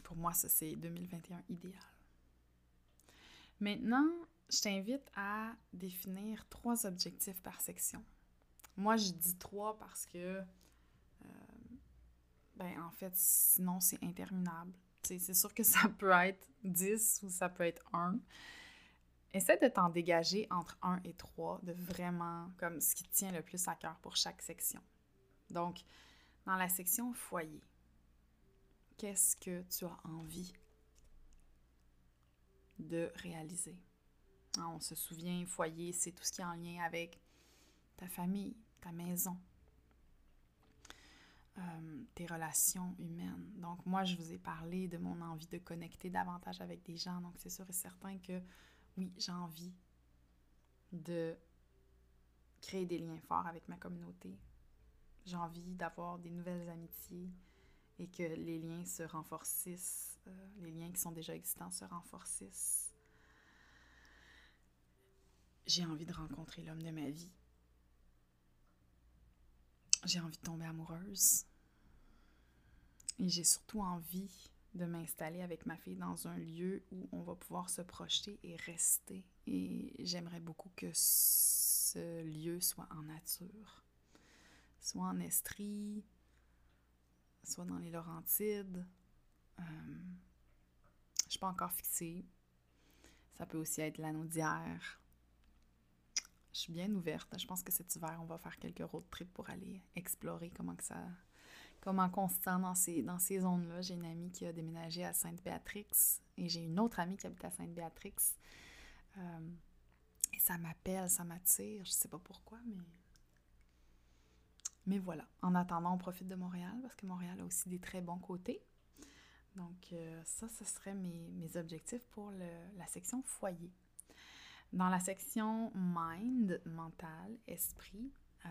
pour moi, ça, c'est 2021 idéal. Maintenant, je t'invite à définir trois objectifs par section. Moi, je dis trois parce que ben en fait, sinon c'est interminable. C'est sûr que ça peut être 10 ou ça peut être 1. Essaie de t'en dégager entre 1 et 3, de vraiment comme ce qui te tient le plus à cœur pour chaque section. Donc, dans la section foyer, qu'est-ce que tu as envie de réaliser? Hein, on se souvient, foyer, c'est tout ce qui est en lien avec ta famille, ta maison, euh, tes relations humaines. Donc moi, je vous ai parlé de mon envie de connecter davantage avec des gens. Donc c'est sûr et certain que oui, j'ai envie de créer des liens forts avec ma communauté. J'ai envie d'avoir des nouvelles amitiés et que les liens se renforcissent, euh, les liens qui sont déjà existants se renforcissent. J'ai envie de rencontrer l'homme de ma vie. J'ai envie de tomber amoureuse. Et j'ai surtout envie de m'installer avec ma fille dans un lieu où on va pouvoir se projeter et rester. Et j'aimerais beaucoup que ce lieu soit en nature, soit en Estrie, soit dans les Laurentides. Euh, je ne suis pas encore fixée. Ça peut aussi être d'hier. Je suis bien ouverte. Je pense que cet hiver, on va faire quelques road trips pour aller explorer comment que ça, comment on se sent dans ces, dans ces zones-là. J'ai une amie qui a déménagé à Sainte-Béatrix et j'ai une autre amie qui habite à Sainte-Béatrix. Euh, et ça m'appelle, ça m'attire. Je sais pas pourquoi, mais. Mais voilà. En attendant, on profite de Montréal parce que Montréal a aussi des très bons côtés. Donc, euh, ça, ce serait mes, objectifs pour la section foyer. Dans la section mind, mental, esprit, euh,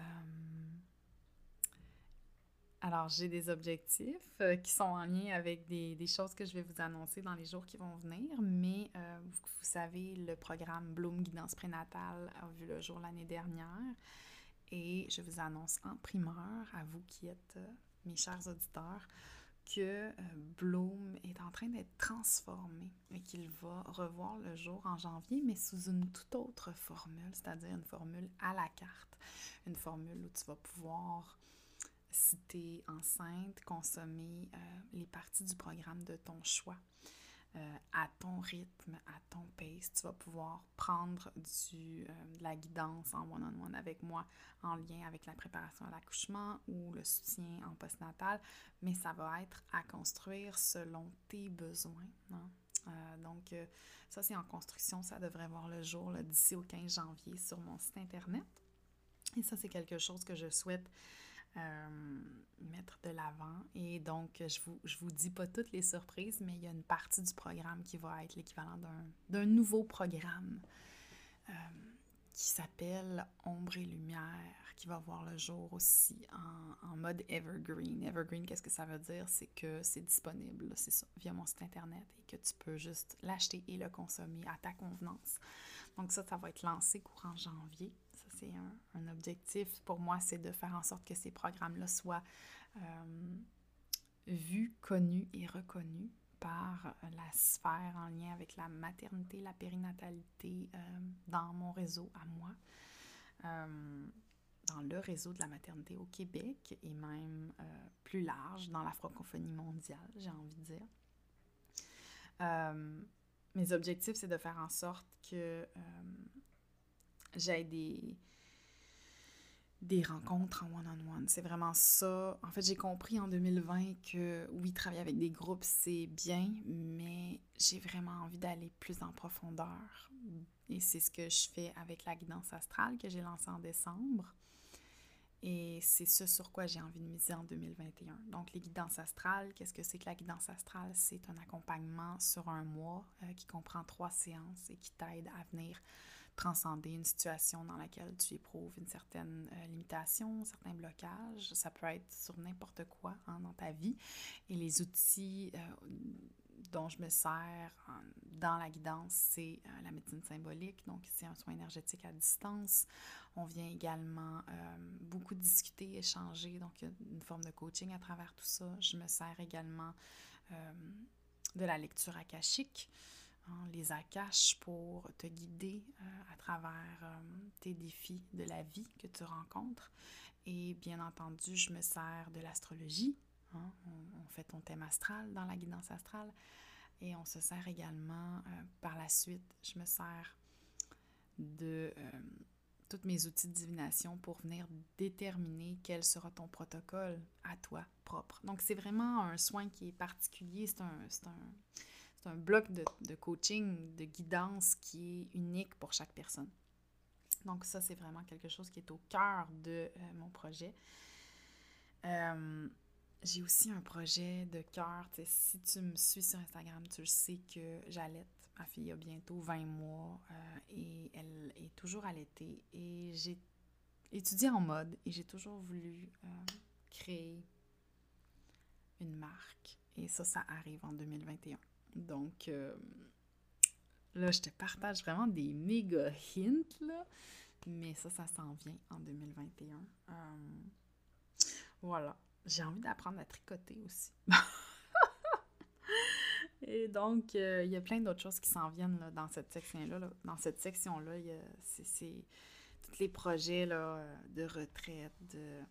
alors j'ai des objectifs euh, qui sont en lien avec des, choses que je vais vous annoncer dans les jours qui vont venir, mais vous, vous, savez, le programme Bloom Guidance prénatale a vu le jour l'année dernière et je vous annonce en primeur, à vous qui êtes mes chers auditeurs, que euh, Bloom est en train d'être transformé et qu'il va revoir le jour en janvier, mais sous une toute autre formule, c'est-à-dire une formule à la carte, une formule où tu vas pouvoir, si tu enceinte, consommer euh, les parties du programme de ton choix. Euh, à ton rythme, à ton pace. Tu vas pouvoir prendre du, euh, de la guidance en one-on-one avec moi en lien avec la préparation à l'accouchement ou le soutien en postnatal, mais ça va être à construire selon tes besoins. Hein. Euh, donc, ça, c'est en construction. Ça devrait voir le jour d'ici au 15 janvier sur mon site Internet. Et ça, c'est quelque chose que je souhaite euh, mettre de l'avant. Et donc, je vous, je vous dis pas toutes les surprises, mais il y a une partie du programme qui va être l'équivalent d'un nouveau programme euh, qui s'appelle Ombre et Lumière, qui va voir le jour aussi en, en mode Evergreen. Evergreen, qu'est-ce que ça veut dire? C'est que c'est disponible, c'est ça, via mon site internet et que tu peux juste l'acheter et le consommer à ta convenance. Donc ça, ça va être lancé courant janvier c'est un, objectif pour moi, c'est de faire en sorte que ces programmes-là soient euh, vus, connus et reconnus par la sphère en lien avec la maternité, la périnatalité euh, dans mon réseau à moi, euh, dans le réseau de la maternité au Québec et même plus large dans la francophonie mondiale, j'ai envie de dire. mes objectifs, c'est de faire en sorte que j'ai des, des rencontres en one-on-one. C'est vraiment ça. En fait, j'ai compris en 2020 que oui, travailler avec des groupes, c'est bien, mais j'ai vraiment envie d'aller plus en profondeur. Et c'est ce que je fais avec la guidance astrale que j'ai lancée en décembre. Et c'est ce sur quoi j'ai envie de miser en 2021. Donc, les guidances astrales, qu'est-ce que c'est que la guidance astrale? C'est un accompagnement sur un mois euh, qui comprend trois séances et qui t'aide à venir transcender une situation dans laquelle tu éprouves une certaine euh, limitation, certains blocages. Ça peut être sur n'importe quoi hein, dans ta vie. Et les outils euh, dont je me sers dans la guidance, c'est euh, la médecine symbolique, donc c'est un soin énergétique à distance. On vient également beaucoup discuter, échanger, donc une forme de coaching à travers tout ça. Je me sers également de la lecture akashique. Hein, les akash pour te guider euh, à travers euh, tes défis de la vie que tu rencontres. Et bien entendu, je me sers de l'astrologie. Hein. on, fait ton thème astral dans la guidance astrale. Et on se sert également euh, par la suite, je me sers de tous mes outils de divination pour venir déterminer quel sera ton protocole à toi propre. Donc c'est vraiment un soin qui est particulier, c'est un, c'est un bloc de, coaching, de guidance qui est unique pour chaque personne. Donc ça, c'est vraiment quelque chose qui est au cœur de euh, mon projet. Euh, j'ai aussi un projet de cœur. Si tu me suis sur Instagram, tu sais que j'allaite. Ma fille a bientôt 20 mois euh, et elle est toujours allaitée. Et j'ai étudié en mode et j'ai toujours voulu créer une marque. Et ça, ça arrive en 2021. Donc, là, je te partage vraiment des méga hints, là. Mais ça, ça s'en vient en 2021. Euh, voilà. J'ai envie d'apprendre à tricoter aussi. Et donc, euh, il y a plein d'autres choses qui s'en viennent là, dans cette section-là. Dans cette section-là, c'est tous les projets là, de retraite, de,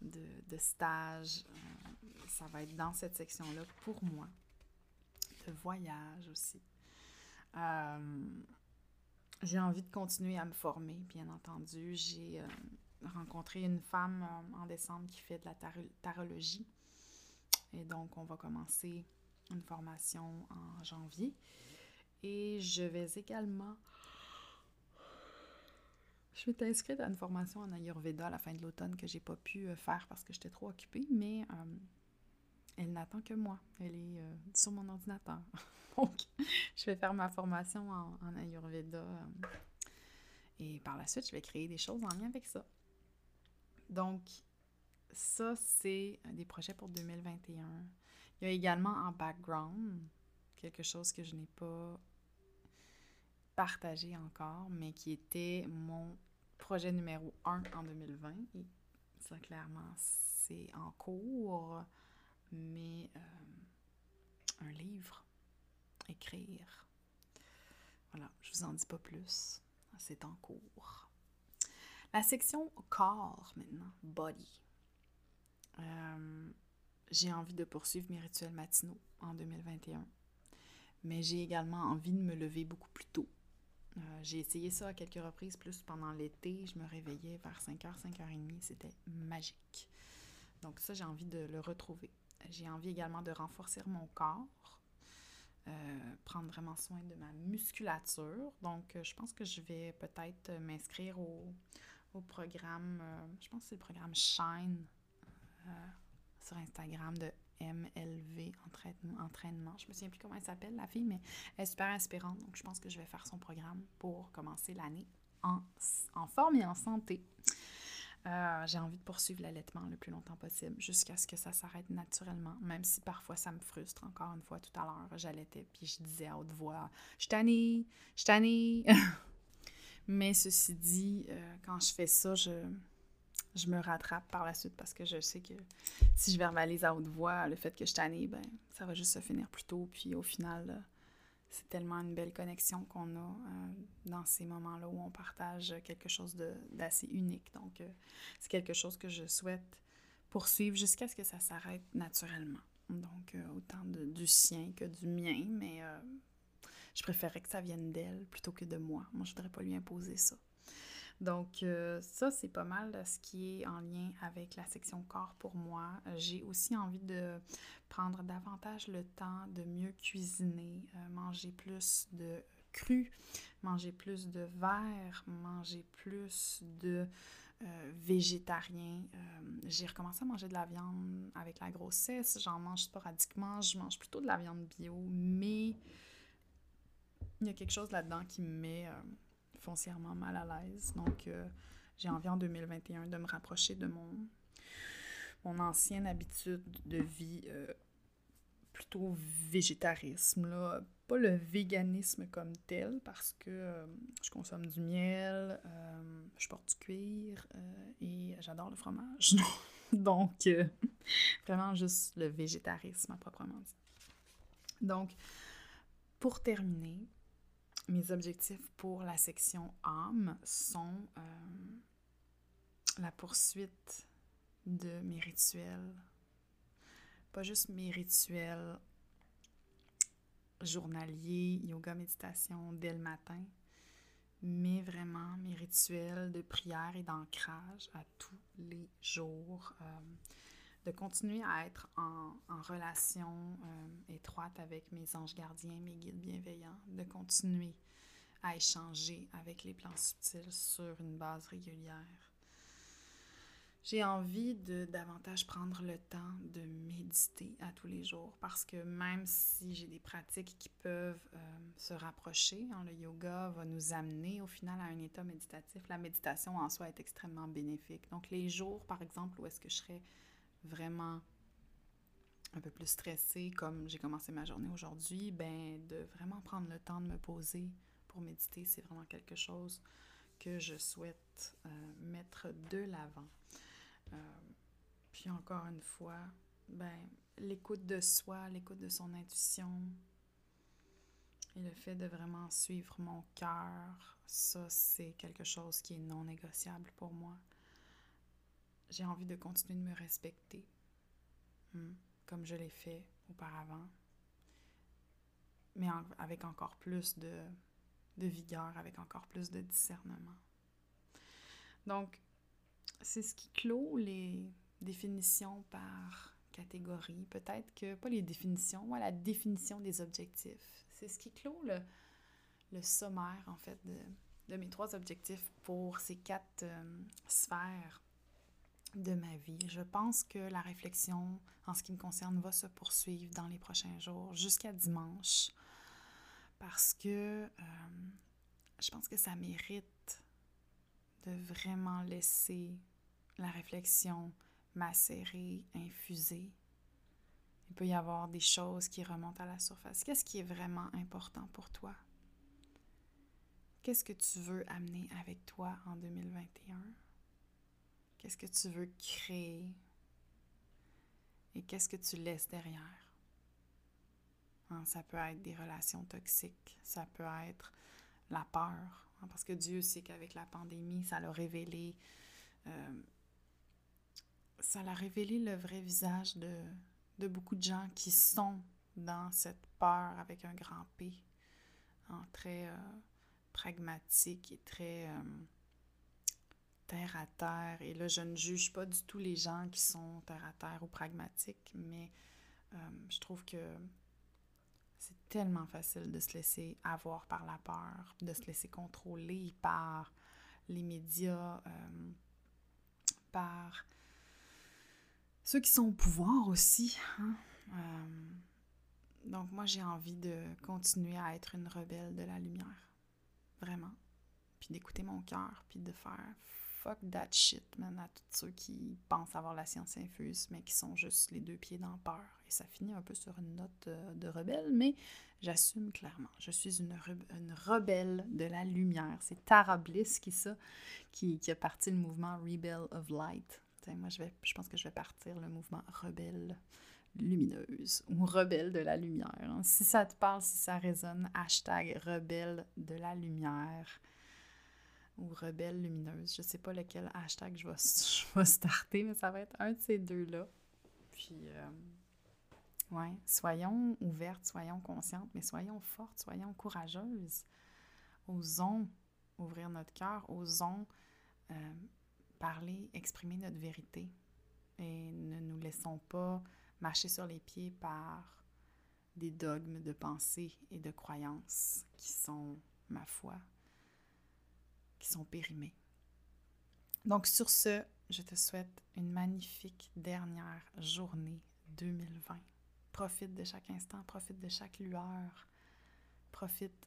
de, stage. Euh, ça va être dans cette section-là pour moi. Voyage aussi. J'ai envie de continuer à me former, bien entendu. J'ai euh, rencontré une femme euh, en décembre qui fait de la tarologie. Et donc, on va commencer une formation en janvier. Et je vais également... Je vais t'inscrire à une formation en Ayurveda à la fin de l'automne que j'ai pas pu euh, faire parce que j'étais trop occupée, mais elle n'attend que moi. Elle est sur mon ordinateur. Donc, je vais faire ma formation en, Ayurveda. Euh, et par la suite, je vais créer des choses en lien avec ça. Donc, ça, c'est des projets pour 2021. Il y a également en background quelque chose que je n'ai pas partagé encore, mais qui était mon projet numéro 1 en 2020. Et ça, clairement, c'est en cours, mais euh, un livre écrire. Voilà, je vous en dis pas plus. C'est en cours. La section corps maintenant, body. Euh, j'ai envie de poursuivre mes rituels matinaux en 2021. Mais j'ai également envie de me lever beaucoup plus tôt. Euh, j'ai essayé ça à quelques reprises, plus pendant l'été. Je me réveillais vers 5h, 5h30. C'était magique. Donc ça, j'ai envie de le retrouver. J'ai envie également de renforcer mon corps. Euh, prendre vraiment soin de ma musculature. Donc, euh, je pense que je vais peut-être euh, m'inscrire au, au, programme, je pense que c'est le programme Shine sur Instagram de MLV entraînement. Je me souviens plus comment elle s'appelle, la fille, mais elle est super inspirante. Donc, je pense que je vais faire son programme pour commencer l'année en, en forme et en santé. Euh, j'ai envie de poursuivre l'allaitement le plus longtemps possible jusqu'à ce que ça s'arrête naturellement, même si parfois ça me frustre. Encore une fois, tout à l'heure, j'allaitais puis je disais à haute voix Je tannée, je tannée. Mais ceci dit, euh, quand je fais ça, je, je me rattrape par la suite parce que je sais que si je verbalise à haute voix le fait que je tannée, ben, ça va juste se finir plus tôt. Puis au final, c'est tellement une belle connexion qu'on a euh, dans ces moments-là où on partage quelque chose d'assez unique. Donc, euh, c'est quelque chose que je souhaite poursuivre jusqu'à ce que ça s'arrête naturellement. Donc, euh, autant du sien que du mien, mais je préférerais que ça vienne d'elle plutôt que de moi. Moi, je ne voudrais pas lui imposer ça. Donc, euh, ça, c'est pas mal ce qui est en lien avec la section corps pour moi. J'ai aussi envie de prendre davantage le temps de mieux cuisiner, euh, manger plus de cru, manger plus de verre, manger plus de euh, végétarien. j'ai recommencé à manger de la viande avec la grossesse. J'en mange sporadiquement. Je mange plutôt de la viande bio, mais il y a quelque chose là-dedans qui me met foncièrement mal à l'aise. Donc, euh, j'ai envie en 2021 de me rapprocher de mon, mon ancienne habitude de vie, euh, plutôt végétarisme. Là. Pas le véganisme comme tel, parce que euh, je consomme du miel, je porte du cuir et j'adore le fromage. Donc, vraiment juste le végétarisme à proprement dit. Donc, pour terminer, mes objectifs pour la section âme sont euh, la poursuite de mes rituels. Pas juste mes rituels journaliers, yoga, méditation dès le matin, mais vraiment mes rituels de prière et d'ancrage à tous les jours. Euh, de continuer à être en, relation euh, étroite avec mes anges gardiens, mes guides bienveillants, de continuer à échanger avec les plans subtils sur une base régulière. J'ai envie de davantage prendre le temps de méditer à tous les jours parce que même si j'ai des pratiques qui peuvent euh, se rapprocher, hein, le yoga va nous amener au final à un état méditatif. La méditation en soi est extrêmement bénéfique. Donc les jours, par exemple, où est-ce que je serais vraiment un peu plus stressée, comme j'ai commencé ma journée aujourd'hui, ben de vraiment prendre le temps de me poser pour méditer, c'est vraiment quelque chose que je souhaite euh, mettre de l'avant. Euh, puis encore une fois, ben l'écoute de soi, l'écoute de son intuition et le fait de vraiment suivre mon cœur, ça c'est quelque chose qui est non négociable pour moi j'ai envie de continuer de me respecter, hmm, comme je l'ai fait auparavant, mais avec encore plus de, vigueur, avec encore plus de discernement. Donc, c'est ce qui clôt les définitions par catégorie. Peut-être que, pas les définitions, moi, la définition des objectifs. C'est ce qui clôt le, sommaire, en fait, de, de, mes trois objectifs pour ces quatre euh, sphères de ma vie. Je pense que la réflexion, en ce qui me concerne, va se poursuivre dans les prochains jours jusqu'à dimanche parce que euh, je pense que ça mérite de vraiment laisser la réflexion macérer, infuser. Il peut y avoir des choses qui remontent à la surface. Qu'est-ce qui est vraiment important pour toi? Qu'est-ce que tu veux amener avec toi en 2021? Qu'est-ce que tu veux créer? Et qu'est-ce que tu laisses derrière? Hein, ça peut être des relations toxiques, ça peut être la peur, hein, parce que Dieu sait qu'avec la pandémie, ça l'a révélé, euh, ça l'a révélé le vrai visage de, beaucoup de gens qui sont dans cette peur avec un grand P, hein, très euh, pragmatique et très euh, terre à terre. Et là, je ne juge pas du tout les gens qui sont terre à terre ou pragmatiques, mais euh, je trouve que c'est tellement facile de se laisser avoir par la peur, de se laisser contrôler par les médias, euh, par ceux qui sont au pouvoir aussi. Hein. Euh, donc moi, j'ai envie de continuer à être une rebelle de la lumière, vraiment. Puis d'écouter mon cœur, puis de faire fuck that shit, man, à tous ceux qui pensent avoir la science infuse, mais qui sont juste les deux pieds dans peur. Et ça finit un peu sur une note euh, de rebelle, mais j'assume clairement. Je suis une, rebelle de la lumière. C'est Tara Bliss qui, ça, qui, a parti le mouvement Rebel of Light. moi, je, vais, je pense que je vais partir le mouvement rebelle lumineuse ou rebelle de la lumière. Si ça te parle, si ça résonne, hashtag rebelle de la lumière ou rebelle lumineuse. Je sais pas lequel hashtag je vais, je starter, mais ça va être un de ces deux-là. Puis, euh, ouais, soyons ouvertes, soyons conscientes, mais soyons fortes, soyons courageuses. Osons ouvrir notre cœur, osons euh, parler, exprimer notre vérité. Et ne nous laissons pas marcher sur les pieds par des dogmes de pensée et de croyances qui sont, ma foi, qui sont périmés. Donc sur ce, je te souhaite une magnifique dernière journée 2020. Profite de chaque instant, profite de chaque lueur, profite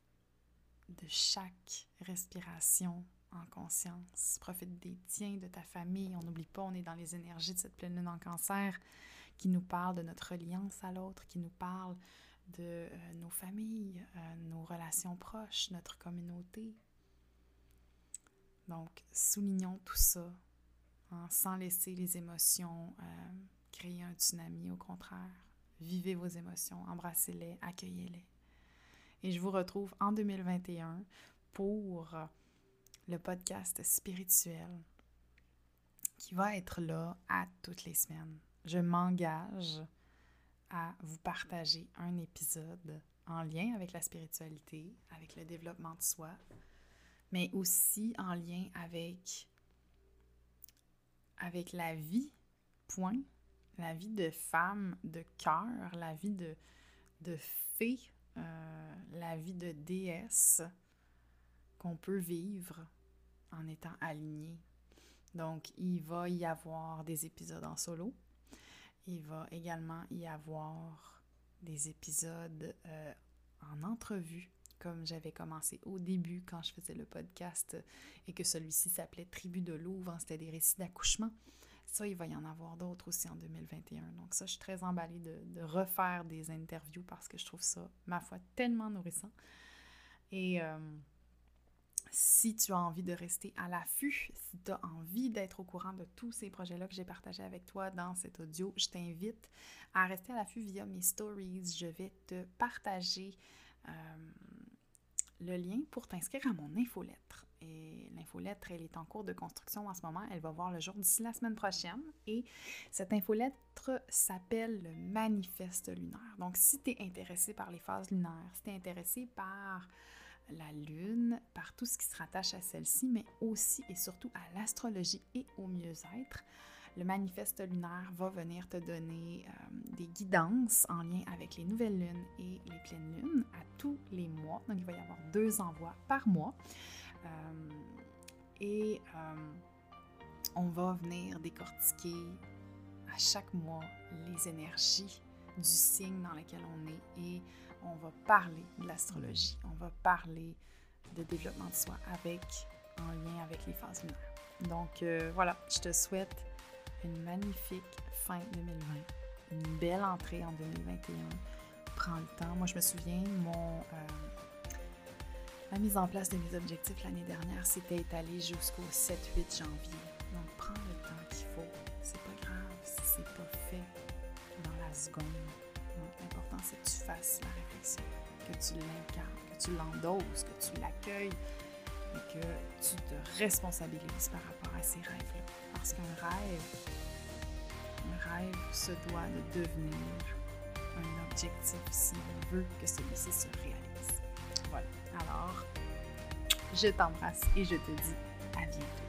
de chaque respiration en conscience, profite des tiens, de ta famille. On n'oublie pas, on est dans les énergies de cette pleine lune en cancer qui nous parle de notre reliance à l'autre, qui nous parle de euh, nos familles, euh, nos relations proches, notre communauté, donc, soulignons tout ça hein, sans laisser les émotions euh, créer un tsunami. Au contraire, vivez vos émotions, embrassez-les, accueillez-les. Et je vous retrouve en 2021 pour le podcast spirituel qui va être là à toutes les semaines. Je m'engage à vous partager un épisode en lien avec la spiritualité, avec le développement de soi, mais aussi en lien avec, avec la vie, point, la vie de femme de cœur, la vie de, de fée, euh, la vie de déesse qu'on peut vivre en étant aligné. Donc, il va y avoir des épisodes en solo. Il va également y avoir des épisodes euh, en entrevue, comme j'avais commencé au début quand je faisais le podcast et que celui-ci s'appelait Tribu de Louvre, c'était des récits d'accouchement. Ça, il va y en avoir d'autres aussi en 2021. Donc ça, je suis très emballée de, refaire des interviews parce que je trouve ça, ma foi, tellement nourrissant. Et euh, si tu as envie de rester à l'affût, si tu as envie d'être au courant de tous ces projets-là que j'ai partagés avec toi dans cet audio, je t'invite à rester à l'affût via mes stories. Je vais te partager euh, le lien pour t'inscrire à mon infolettre. Et l'infolettre, elle est en cours de construction en ce moment. Elle va voir le jour d'ici la semaine prochaine. Et cette infolettre s'appelle le manifeste lunaire. Donc, si tu es intéressé par les phases lunaires, si tu es intéressé par la Lune, par tout ce qui se rattache à celle-ci, mais aussi et surtout à l'astrologie et au mieux-être. Le manifeste lunaire va venir te donner euh, des guidances en lien avec les nouvelles lunes et les pleines lunes à tous les mois. Donc, il va y avoir deux envois par mois. Euh, et euh, on va venir décortiquer à chaque mois les énergies du signe dans lequel on est et on va parler de l'astrologie, on va parler de développement de soi avec, en lien avec les phases lunaires. Donc voilà, je te souhaite une magnifique fin 2020, une belle entrée en 2021. Prends le temps. Moi, je me souviens, mon, euh, la mise en place de mes objectifs l'année dernière s'était étalée jusqu'au 7-8 janvier. Donc prends le temps qu'il faut. C'est pas grave si c'est pas fait dans la seconde l'important, c'est que tu fasses la réflexion, que tu l'incarnes, que tu l'endoses, que tu l'accueilles et que tu te responsabilises par rapport à ces rêves-là. Parce qu'un rêve, un rêve se doit de devenir un objectif si on veut que celui-ci se réalise. Voilà. Alors, je t'embrasse et je te dis à bientôt.